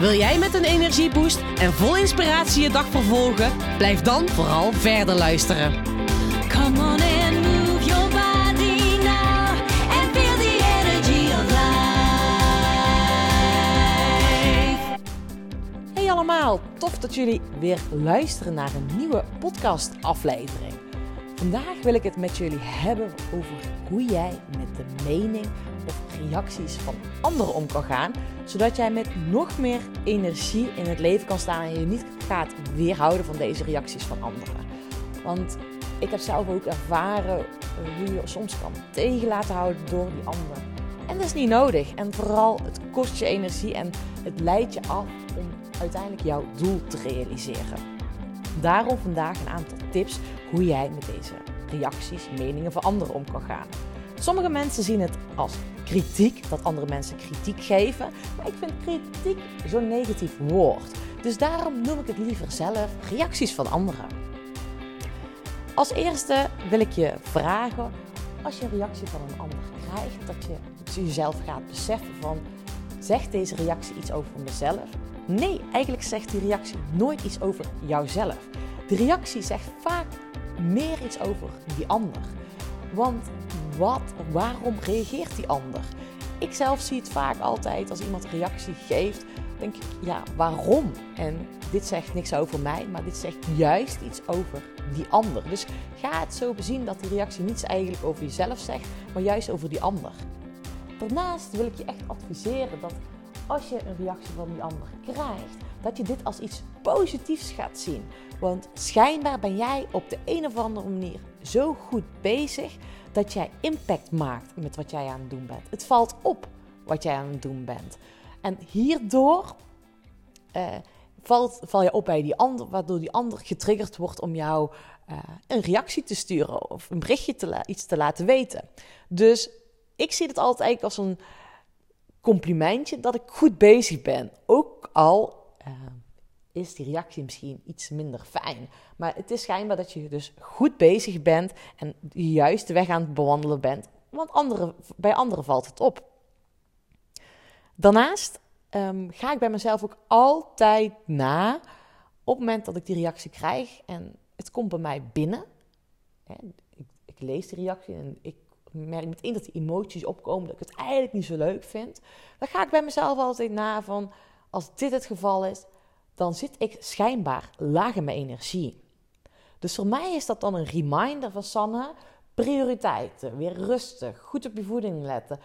Wil jij met een energieboost en vol inspiratie je dag vervolgen? Blijf dan vooral verder luisteren. Come on and move your body now and feel the energy of life. Hey allemaal, tof dat jullie weer luisteren naar een nieuwe podcast-aflevering. Vandaag wil ik het met jullie hebben over hoe jij met de mening of reacties van anderen om kan gaan, zodat jij met nog meer energie in het leven kan staan en je niet gaat weerhouden van deze reacties van anderen. Want ik heb zelf ook ervaren hoe je soms kan tegen laten houden door die ander. En dat is niet nodig. En vooral, het kost je energie en het leidt je af om uiteindelijk jouw doel te realiseren. Daarom vandaag een aantal tips hoe jij met deze reacties, meningen van anderen om kan gaan. Sommige mensen zien het als kritiek, dat andere mensen kritiek geven. Maar ik vind kritiek zo'n negatief woord. Dus daarom noem ik het liever zelf reacties van anderen. Als eerste wil ik je vragen, als je een reactie van een ander krijgt, dat je jezelf gaat beseffen van, zegt deze reactie iets over mezelf? Nee, eigenlijk zegt die reactie nooit iets over jouzelf. De reactie zegt vaak meer iets over die ander. Want wat, waarom reageert die ander? Ik zelf zie het vaak altijd als iemand een reactie geeft, denk ik, ja, waarom? En dit zegt niks over mij, maar dit zegt juist iets over die ander. Dus ga het zo bezien dat die reactie niets eigenlijk over jezelf zegt, maar juist over die ander. Daarnaast wil ik je echt adviseren dat als je een reactie van die ander krijgt, dat je dit als iets positiefs gaat zien. Want schijnbaar ben jij op de een of andere manier zo goed bezig dat jij impact maakt met wat jij aan het doen bent. Het valt op wat jij aan het doen bent. En hierdoor valt, val je op bij die ander, waardoor die ander getriggerd wordt om jou uh, een reactie te sturen of een berichtje te iets te laten weten. Dus ik zie het altijd als een complimentje dat ik goed bezig ben. Ook al uh, is die reactie misschien iets minder fijn. Maar het is schijnbaar dat je dus goed bezig bent en de weg aan het bewandelen bent. Want bij anderen valt het op. Daarnaast um, ga ik bij mezelf ook altijd na op het moment dat ik die reactie krijg en het komt bij mij binnen. Hè, ik, ik, lees die reactie en ik merk meteen dat die emoties opkomen, dat ik het eigenlijk niet zo leuk vind. Dan ga ik bij mezelf altijd na van, als dit het geval is, dan zit ik schijnbaar laag in mijn energie. Dus voor mij is dat dan een reminder van Sanne. Prioriteiten, weer rustig, goed op je voeding letten,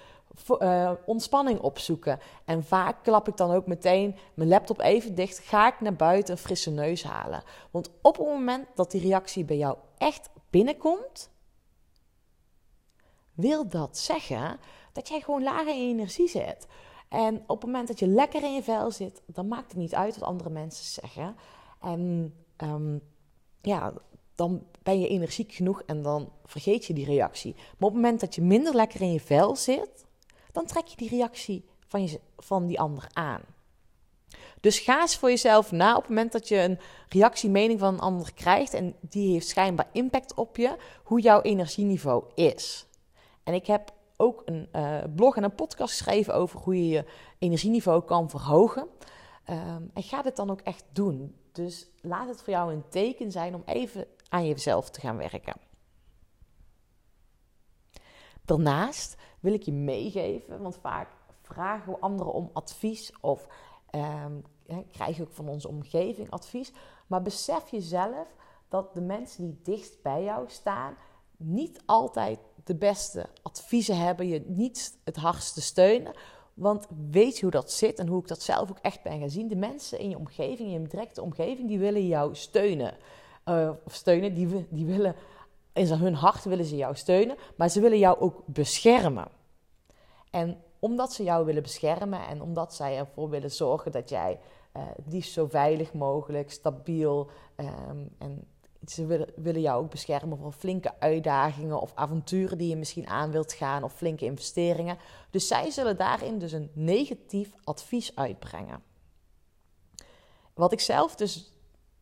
uh, ontspanning opzoeken. En vaak klap ik dan ook meteen mijn laptop even dicht, ga ik naar buiten een frisse neus halen. Want op het moment dat die reactie bij jou echt binnenkomt, wil dat zeggen dat jij gewoon lager in energie zit. En op het moment dat je lekker in je vel zit, dan maakt het niet uit wat andere mensen zeggen. En um, ja, dan ben je energiek genoeg en dan vergeet je die reactie. Maar op het moment dat je minder lekker in je vel zit, dan trek je die reactie van, je, van die ander aan. Dus ga eens voor jezelf na op het moment dat je een reactie, mening van een ander krijgt en die heeft schijnbaar impact op je, hoe jouw energieniveau is. En ik heb ook een uh, blog en een podcast geschreven over hoe je je energieniveau kan verhogen. Um, en ga dit dan ook echt doen. Dus laat het voor jou een teken zijn om even aan jezelf te gaan werken. Daarnaast wil ik je meegeven, want vaak vragen we anderen om advies of um, krijg je ook van onze omgeving advies. Maar besef jezelf dat de mensen die dichtst bij jou staan niet altijd de beste adviezen hebben, je niet het hardste steunen. Want weet je hoe dat zit en hoe ik dat zelf ook echt ben gaan zien? De mensen in je omgeving, in je directe omgeving, die willen jou steunen. Uh, of steunen, die, die willen, in hun hart willen ze jou steunen, maar ze willen jou ook beschermen. En omdat ze jou willen beschermen en omdat zij ervoor willen zorgen dat jij eh, het liefst zo veilig mogelijk, stabiel. ehm, en ze willen, jou ook beschermen voor flinke uitdagingen of avonturen die je misschien aan wilt gaan of flinke investeringen. Dus zij zullen daarin dus een negatief advies uitbrengen. Wat ik zelf dus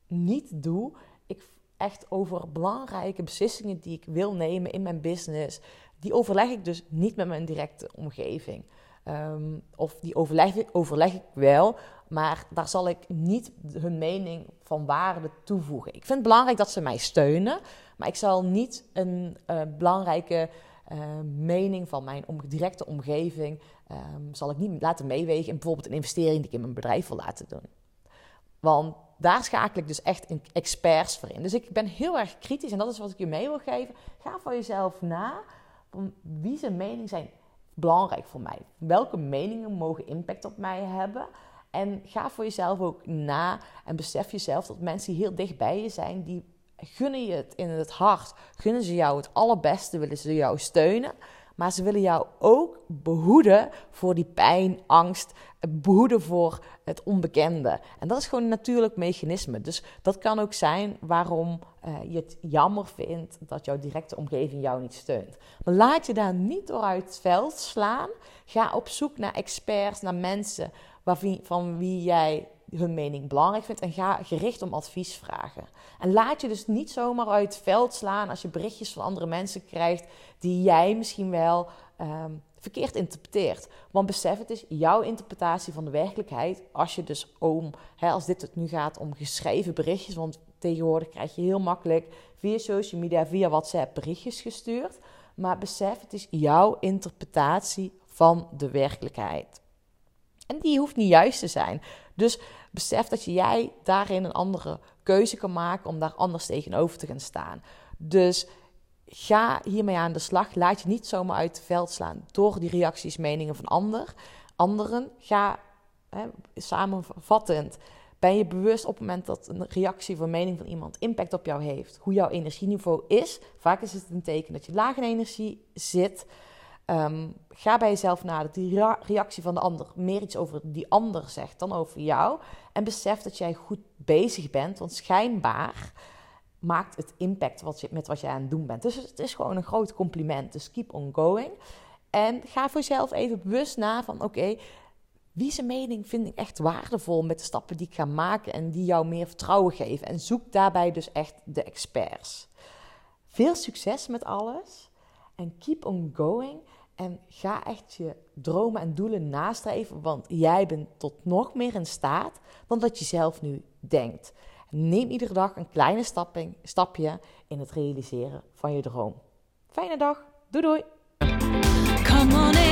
niet doe, ik echt over belangrijke beslissingen die ik wil nemen in mijn business, die overleg ik dus niet met mijn directe omgeving. Ehm, of die overleg, overleg ik wel, maar daar zal ik niet hun mening van waarde toevoegen. Ik vind het belangrijk dat ze mij steunen, maar ik zal niet een eh, belangrijke eh, mening van mijn directe omgeving ehm, zal ik niet laten meewegen in bijvoorbeeld een investering die ik in mijn bedrijf wil laten doen. Want daar schakel ik dus echt experts voor in. Dus ik ben heel erg kritisch en dat is wat ik je mee wil geven. Ga voor jezelf na wie zijn mening zijn belangrijk voor mij. Welke meningen mogen impact op mij hebben? En ga voor jezelf ook na en besef jezelf dat mensen die heel dicht bij je zijn, die gunnen je het in het hart. Gunnen ze jou het allerbeste, willen ze jou steunen. Maar ze willen jou ook behoeden voor die pijn, angst, behoeden voor het onbekende. En dat is gewoon een natuurlijk mechanisme. Dus dat kan ook zijn waarom eh, je het jammer vindt dat jouw directe omgeving jou niet steunt. Maar laat je daar niet door uit het veld slaan. Ga op zoek naar experts, naar mensen van wie jij hun mening belangrijk vindt en ga gericht om advies vragen. En laat je dus niet zomaar uit het veld slaan als je berichtjes van andere mensen krijgt die jij misschien wel ehm, verkeerd interpreteert. Want besef, het is jouw interpretatie van de werkelijkheid. Als je dus om, hè, als dit het nu gaat om geschreven berichtjes, want tegenwoordig krijg je heel makkelijk via social media, via WhatsApp berichtjes gestuurd. Maar besef, het is jouw interpretatie van de werkelijkheid. En die hoeft niet juist te zijn. Dus besef dat jij daarin een andere keuze kan maken om daar anders tegenover te gaan staan. Dus ga hiermee aan de slag. Laat je niet zomaar uit het veld slaan door die reacties, meningen van ander, anderen. Ga hè, samenvattend. Ben je bewust op het moment dat een reactie of mening van iemand impact op jou heeft, hoe jouw energieniveau is? Vaak is het een teken dat je laag in energie zit. Ehm, ga bij jezelf na dat die rea- reactie van de ander meer iets over die ander zegt dan over jou. En besef dat jij goed bezig bent, want schijnbaar maakt het impact wat je, met wat je aan het doen bent. Dus het is gewoon een groot compliment. Dus keep on going. En ga voor jezelf even bewust na van oké, wie zijn mening vind ik echt waardevol met de stappen die ik ga maken en die jou meer vertrouwen geven. En zoek daarbij dus echt de experts. Veel succes met alles en keep on going. En ga echt je dromen en doelen nastreven, want jij bent tot nog meer in staat dan dat je zelf nu denkt. Neem iedere dag een kleine stapje in het realiseren van je droom. Fijne dag, doei doei! Come on